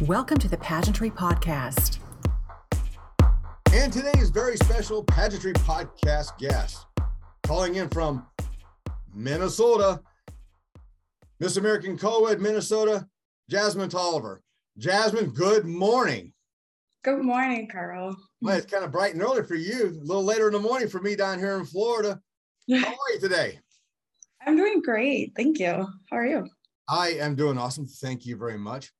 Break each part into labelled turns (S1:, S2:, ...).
S1: Welcome to the Pageantry Podcast.
S2: And today's very special Pageantry Podcast guest, calling in from Minnesota, Miss American Co-Ed Minnesota, Jasmine Toliver. Jasmine, good morning.
S3: Good morning, Carl.
S2: Well, it's kind of bright and early for you, a little later in the morning for me down here in Florida. How are you today?
S3: I'm doing great. Thank you. How are you?
S2: I am doing awesome. Thank you very much.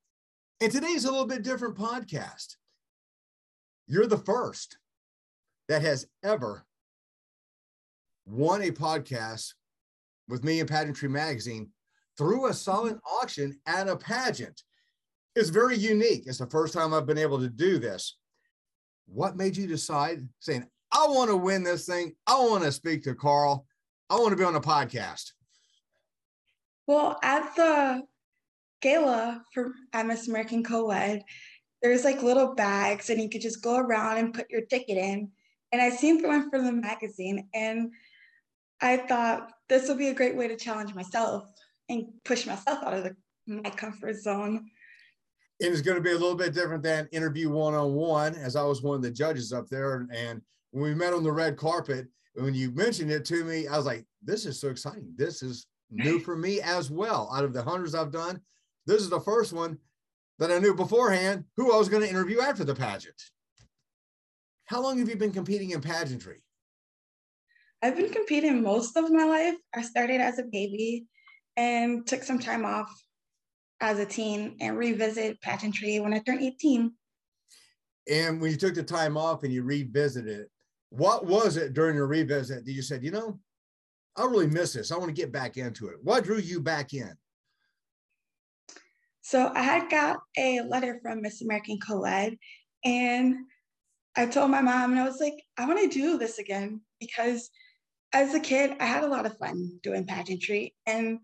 S2: And today's a little bit different podcast. You're the first that has ever won a podcast with me in Pageantry Magazine through a silent auction at a pageant. It's very unique. It's the first time I've been able to do this. What made you decide saying, I want to win this thing? I want to speak to Carl. I want to be on a podcast.
S3: Well, at the gala for at Miss American Co-Ed, there's like little bags and you could just go around and put your ticket in. And I seen one for the magazine and I thought this would be a great way to challenge myself and push myself out of the, my comfort zone.
S2: And it's going to be a little bit different than interview one-on-one as I was one of the judges up there. And when we met on the red carpet, when you mentioned it to me, I was like, this is so exciting. This is new for me as well. Out of the hundreds I've done, this is the first one that I knew beforehand who I was going to interview after the pageant. How long have you been competing in pageantry?
S3: I've been competing most of my life. I started as a baby and took some time off as a teen and revisit pageantry when I turned 18.
S2: And when you took the time off and you revisited it, what was it during your revisit that you said, you know, I really miss this. I want to get back into it. What drew you back in?
S3: So I had got a letter from Miss American Co-Ed and I told my mom and I was like, I want to do this again because as a kid, I had a lot of fun doing pageantry. And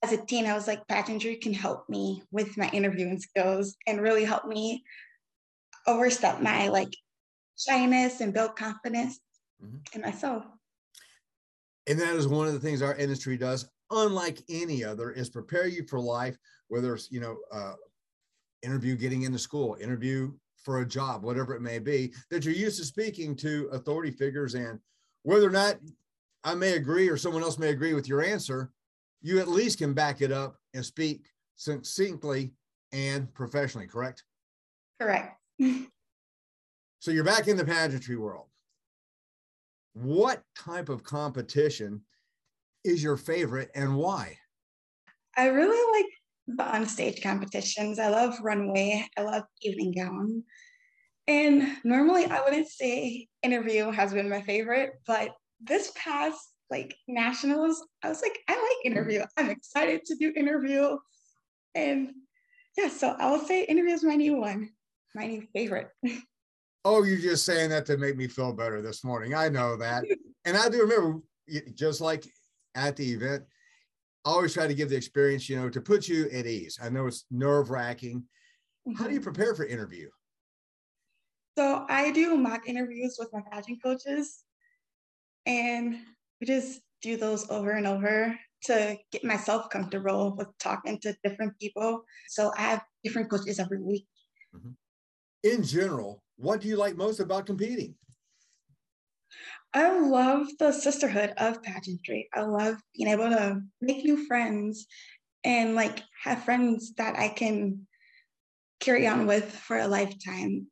S3: as a teen, I was like, pageantry can help me with my interviewing skills and really help me overstep my like shyness and build confidence mm-hmm. in myself.
S2: And that is one of the things our industry does, unlike any other, is prepare you for life, whether it's, you know, uh, interview getting into school, interview for a job, whatever it may be, that you're used to speaking to authority figures. And whether or not I may agree or someone else may agree with your answer, you at least can back it up and speak succinctly and professionally, correct?
S3: Correct.
S2: so you're back in the pageantry world what type of competition is your favorite and why?
S3: I really like the on-stage competitions. I love runway. I love evening gown. And normally I wouldn't say interview has been my favorite, but this past like nationals, I was like, I like interview. I'm excited to do interview. And yeah, so I will say interview is my new one, my new favorite.
S2: Oh, you're just saying that to make me feel better this morning. I know that. and I do remember, just like at the event, I always try to give the experience, you know, to put you at ease. I know it's nerve wracking. How do you mm-hmm. prepare for interview?
S3: So I do mock interviews with my pageant coaches, and we just do those over and over to get myself comfortable with talking to different people. So I have different coaches every week.
S2: Mm-hmm. In general, what do you like most about competing?
S3: I love the sisterhood of pageantry. I love being able to make new friends and like have friends that I can carry on with for a lifetime.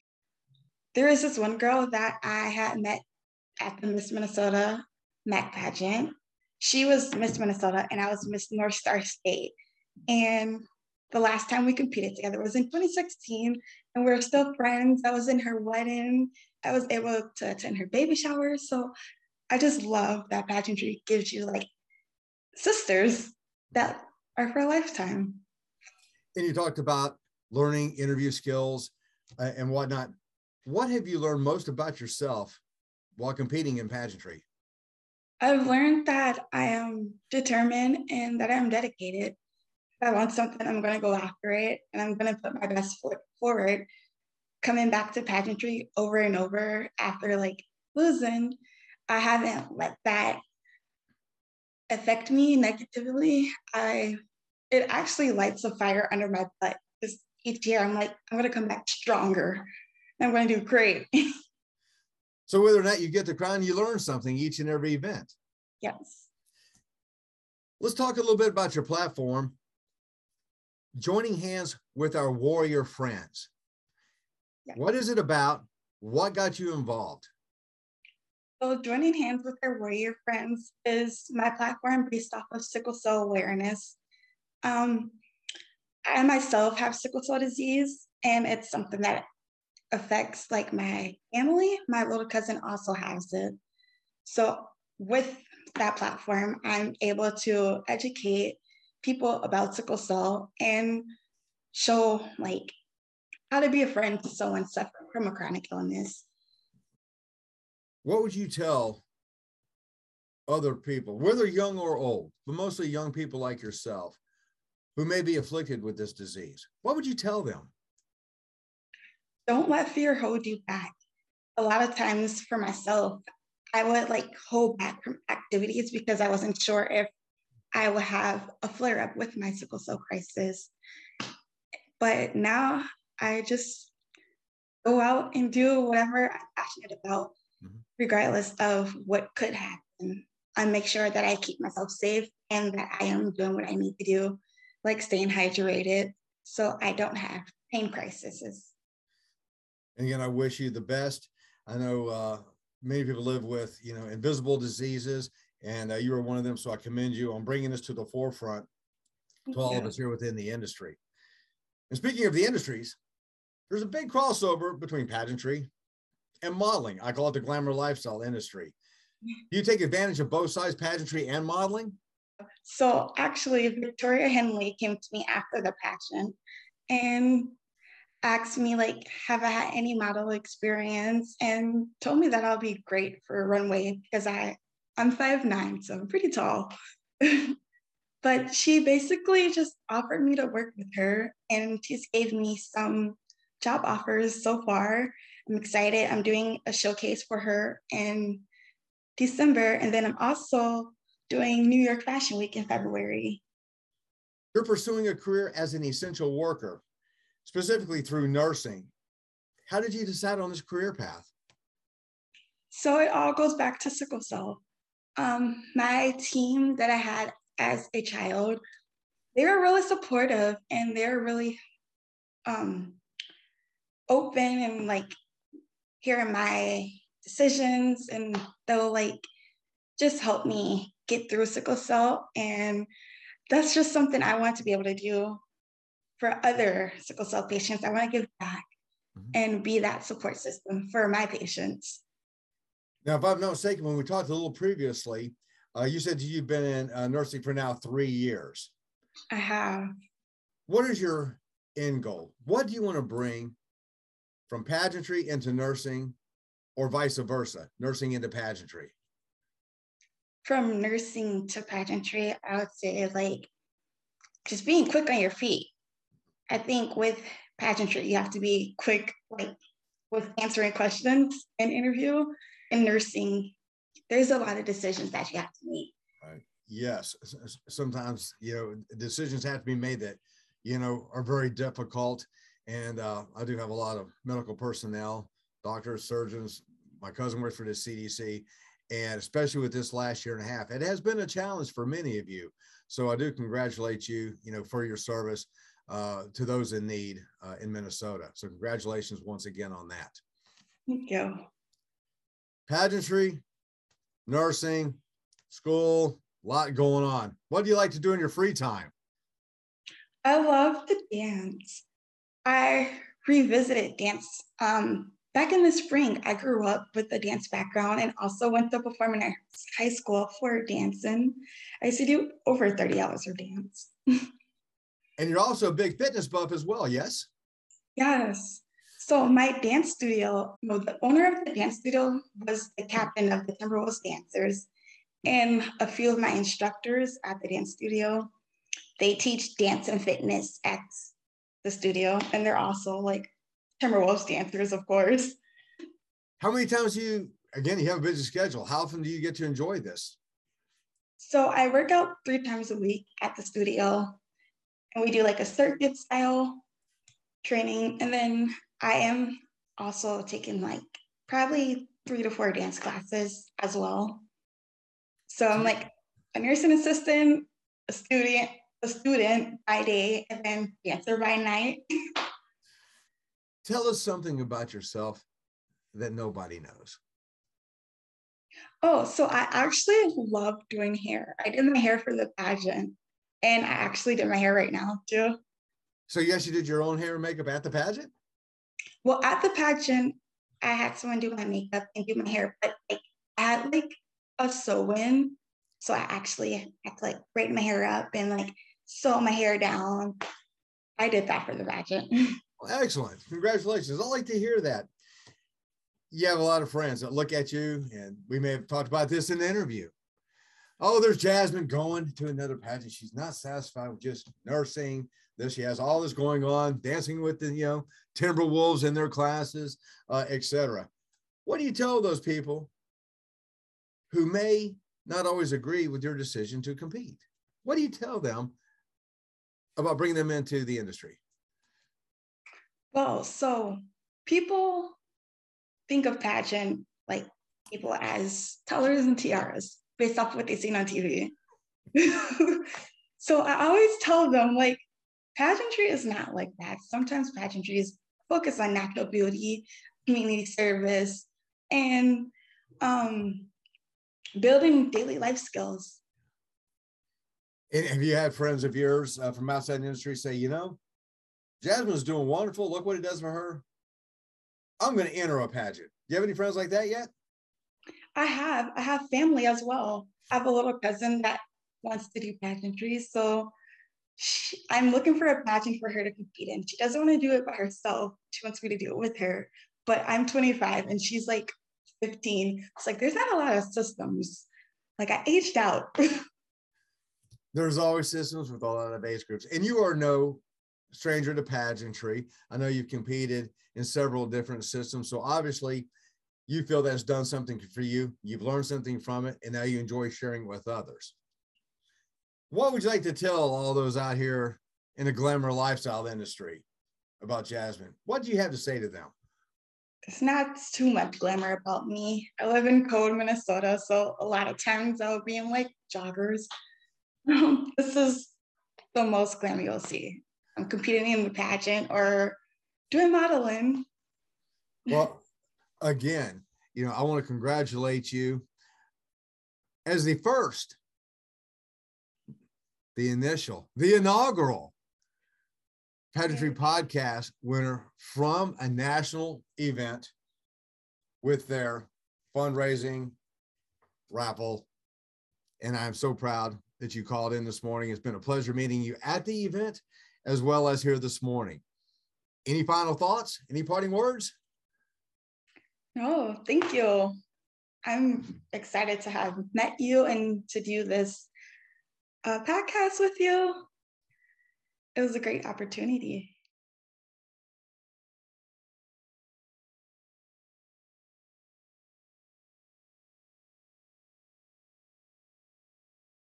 S3: There is this one girl that I had met at the Miss Minnesota MAC pageant. She was Miss Minnesota and I was Miss North Star State. And the last time we competed together was in 2016 and we are still friends. I was in her wedding. I was able to attend her baby shower. So I just love that pageantry gives you like sisters that are for a lifetime.
S2: And you talked about learning interview skills uh, and whatnot. What have you learned most about yourself while competing in pageantry?
S3: I've learned that I am determined and that I'm dedicated. If I want something, I'm going to go after it and I'm going to put my best foot forward. Coming back to pageantry over and over after like losing, I haven't let that affect me negatively. I it actually lights a fire under my butt. Just each year I'm like, I'm gonna come back stronger. I'm gonna do great.
S2: so whether or not you get the crown, you learn something each and every event.
S3: Yes.
S2: Let's talk a little bit about your platform. Joining hands with our warrior friends. Yes. What is it about? What got you involved?
S3: So, joining hands with our warrior friends is my platform based off of sickle cell awareness. Um, I myself have sickle cell disease, and it's something that affects like my family. My little cousin also has it. So, with that platform, I'm able to educate people about sickle cell and show like how to be a friend to someone suffering from a chronic illness.
S2: What would you tell other people, whether young or old, but mostly young people like yourself, who may be afflicted with this disease? What would you tell them?
S3: Don't let fear hold you back. A lot of times for myself, I would like hold back from activities because I wasn't sure if I would have a flare up with my sickle cell crisis. But now I just go out and do whatever I'm passionate about, mm-hmm. regardless of what could happen. I make sure that I keep myself safe and that I am doing what I need to do, like staying hydrated, so I don't have pain crises.
S2: And again, I wish you the best. I know uh, many people live with, you know, invisible diseases, and uh, you are one of them. So I commend you on bringing this to the forefront to all of us here within the industry. And speaking of the industries, there's a big crossover between pageantry and modeling. I call it the glamour lifestyle industry. Do you take advantage of both sides, pageantry and modeling?
S3: So actually, Victoria Henley came to me after the pageant and asked me like, have I had any model experience? And told me that I'll be great for runway because I I'm five nine, so I'm pretty tall. but she basically just offered me to work with her and she's gave me some job offers so far. I'm excited. I'm doing a showcase for her in December, and then I'm also doing New York Fashion Week in February.
S2: You're pursuing a career as an essential worker, specifically through nursing. How did you decide on this career path?
S3: So it all goes back to sickle cell. Um, my team that I had as a child, they were really supportive and they're really um, open and like hearing my decisions and they'll like just help me get through sickle cell. And that's just something i want to be able to do for other sickle cell patients. I want to give back mm-hmm. and be that support system for my patients
S2: now if i'm not mistaken when we talked a little previously uh, you said you've been in uh, nursing for now three years
S3: i have
S2: what is your end goal what do you want to bring from pageantry into nursing or vice versa, nursing into pageantry?
S3: From nursing to pageantry, I would say like just being quick on your feet. I think with pageantry, you have to be quick, like with answering questions in interview. In nursing, there's a lot of decisions that you have to make.
S2: Right. Yes. Sometimes, you know, decisions have to be made that, you know, are very difficult and uh, I do have a lot of medical personnel, doctors, surgeons. My cousin works for the CDC. And especially with this last year and a half, it has been a challenge for many of you. So I do congratulate you, you know, for your service uh, to those in need uh, in Minnesota. So congratulations once again on that.
S3: Thank you.
S2: Pageantry, nursing, school, a lot going on. What do you like to do in your free time?
S3: I love to dance. I revisited dance. Um, back in the spring, I grew up with a dance background and also went to performing arts high school for dancing. I used to do over 30 hours of dance.
S2: and you're also a big fitness buff as well, yes?
S3: Yes. So my dance studio, no, the owner of the dance studio was the captain of the Timberwolves dancers. And a few of my instructors at the dance studio, they teach dance and fitness at the studio, and they're also like Timberwolves dancers, of course.
S2: How many times do you, again, you have a busy schedule. How often do you get to enjoy this?
S3: So I work out three times a week at the studio, and we do like a circuit style training. And then I am also taking like probably three to four dance classes as well. So I'm like a nursing assistant, a student, a student by day, and then dancer by night.
S2: Tell us something about yourself that nobody knows.
S3: Oh, so I actually love doing hair. I did my hair for the pageant, and I actually did my hair right now too.
S2: So yes, you did your own hair and makeup at the pageant.
S3: Well, at the pageant, I had someone do my makeup and do my hair, but like I had like a sew-in, so I actually had to like braid my hair up and like sew my hair down. I did that for the pageant.
S2: Well, excellent. Congratulations. I like to hear that. You have a lot of friends that look at you, and we may have talked about this in the interview. Oh, there's Jasmine going to another pageant. She's not satisfied with just nursing. She has all this going on, dancing with the you know Timberwolves in their classes, uh, etc. What do you tell those people who may not always agree with your decision to compete? What do you tell them about bringing them into the industry?
S3: Well, so people think of pageant like people as tellers and tiaras based off what they've seen on TV. so I always tell them like pageantry is not like that. Sometimes pageantry is focused on natural beauty, community service, and um, building daily life skills.
S2: And have you had friends of yours uh, from outside the industry say, you know, Jasmine's doing wonderful. Look what it does for her. I'm going to enter a pageant. Do you have any friends like that yet?
S3: I have. I have family as well. I have a little cousin that wants to do pageantry. So she, I'm looking for a pageant for her to compete in. She doesn't want to do it by herself. She wants me to do it with her. But I'm 25 and she's like 15. It's like there's not a lot of systems. Like I aged out.
S2: there's always systems with a lot of age groups. And you are no stranger to pageantry. I know you've competed in several different systems. So obviously, you feel that's done something for you. You've learned something from it, and now you enjoy sharing with others. What would you like to tell all those out here in the glamour lifestyle industry about Jasmine? What do you have to say to them?
S3: It's not too much glamour about me. I live in Code, Minnesota, so a lot of times I'll be in like joggers. this is the most glam you'll see. I'm competing in the pageant or doing modeling.
S2: Well, again, you know, I want to congratulate you as the first, the initial, the inaugural pageantry podcast winner from a national event with their fundraising raffle. And I'm so proud that you called in this morning. It's been a pleasure meeting you at the event as well as here this morning. Any final thoughts? Any parting words?
S3: No, thank you. I'm excited to have met you and to do this podcast with you. It was a great opportunity.